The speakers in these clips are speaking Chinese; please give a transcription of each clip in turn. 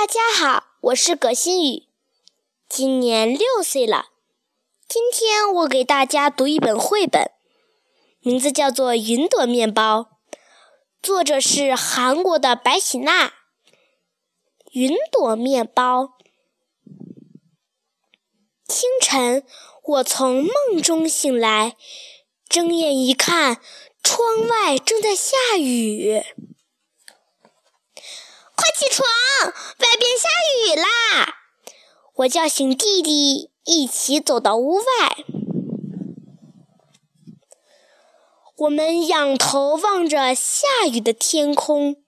大家好，我是葛新宇，今年六岁了。今天我给大家读一本绘本，名字叫做《云朵面包》，作者是韩国的白喜娜。云朵面包。清晨，我从梦中醒来，睁眼一看，窗外正在下雨。快起床，外边下雨啦！我叫醒弟弟，一起走到屋外。我们仰头望着下雨的天空，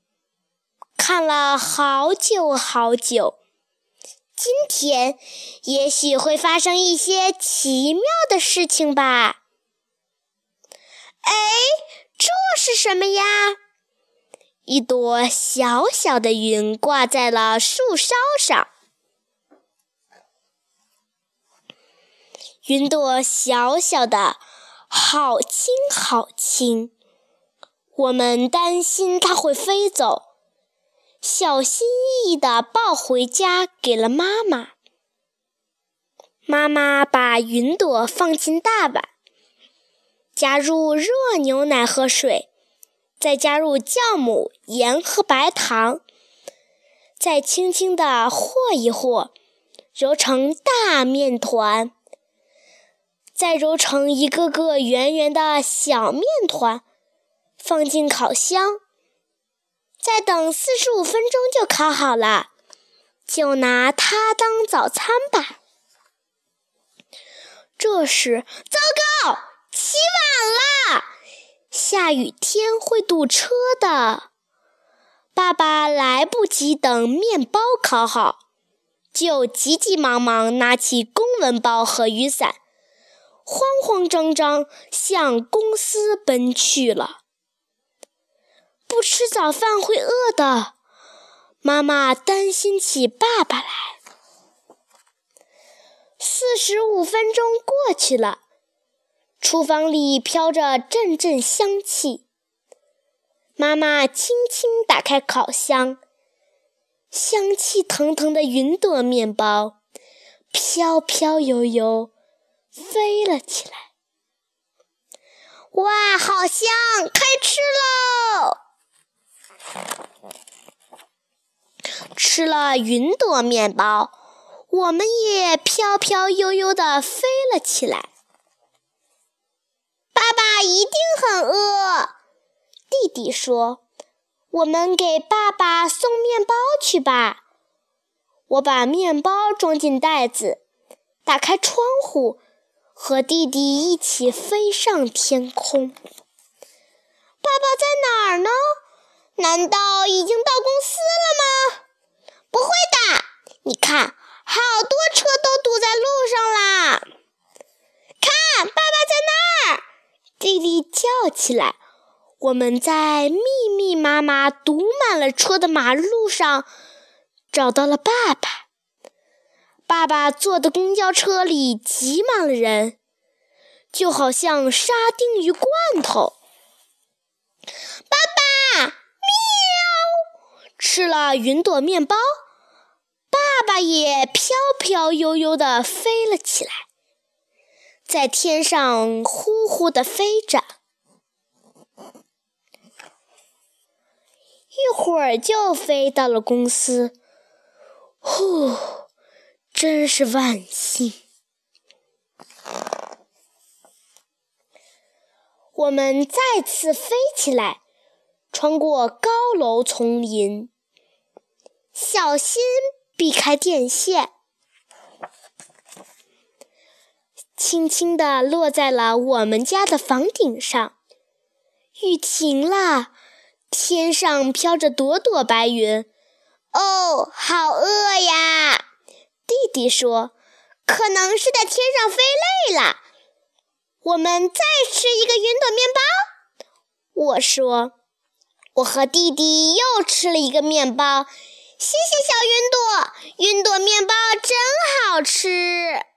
看了好久好久。今天也许会发生一些奇妙的事情吧？哎，这是什么呀？一朵小小的云挂在了树梢上，云朵小小的，好轻好轻。我们担心它会飞走，小心翼翼地抱回家，给了妈妈。妈妈把云朵放进大碗，加入热牛奶和水。再加入酵母、盐和白糖，再轻轻地和一和，揉成大面团。再揉成一个个圆圆的小面团，放进烤箱。再等四十五分钟就烤好了，就拿它当早餐吧。这时，糟糕，起晚了。下雨天会堵车的。爸爸来不及等面包烤好，就急急忙忙拿起公文包和雨伞，慌慌张张向公司奔去了。不吃早饭会饿的，妈妈担心起爸爸来。四十五分钟过去了。厨房里飘着阵阵香气，妈妈轻轻打开烤箱，香气腾腾的云朵面包飘飘悠悠飞了起来。哇，好香！开吃喽！吃了云朵面包，我们也飘飘悠悠地飞了起来。爸爸一定很饿，弟弟说：“我们给爸爸送面包去吧。”我把面包装进袋子，打开窗户，和弟弟一起飞上天空。爸爸在哪儿呢？难道已经到公司了吗？不会的，你看，好多车都堵在路上啦。看，爸爸在那儿。弟弟叫坐起来：“我们在密密麻麻、堵满了车的马路上找到了爸爸。爸爸坐的公交车里挤满了人，就好像沙丁鱼罐头。”爸爸，喵！吃了云朵面包，爸爸也飘飘悠悠地飞了起来。在天上呼呼地飞着，一会儿就飞到了公司。呼，真是万幸！我们再次飞起来，穿过高楼丛林，小心避开电线。轻轻地落在了我们家的房顶上。雨停了，天上飘着朵朵白云。哦，好饿呀！弟弟说：“可能是在天上飞累了。”我们再吃一个云朵面包。我说：“我和弟弟又吃了一个面包。”谢谢小云朵，云朵面包真好吃。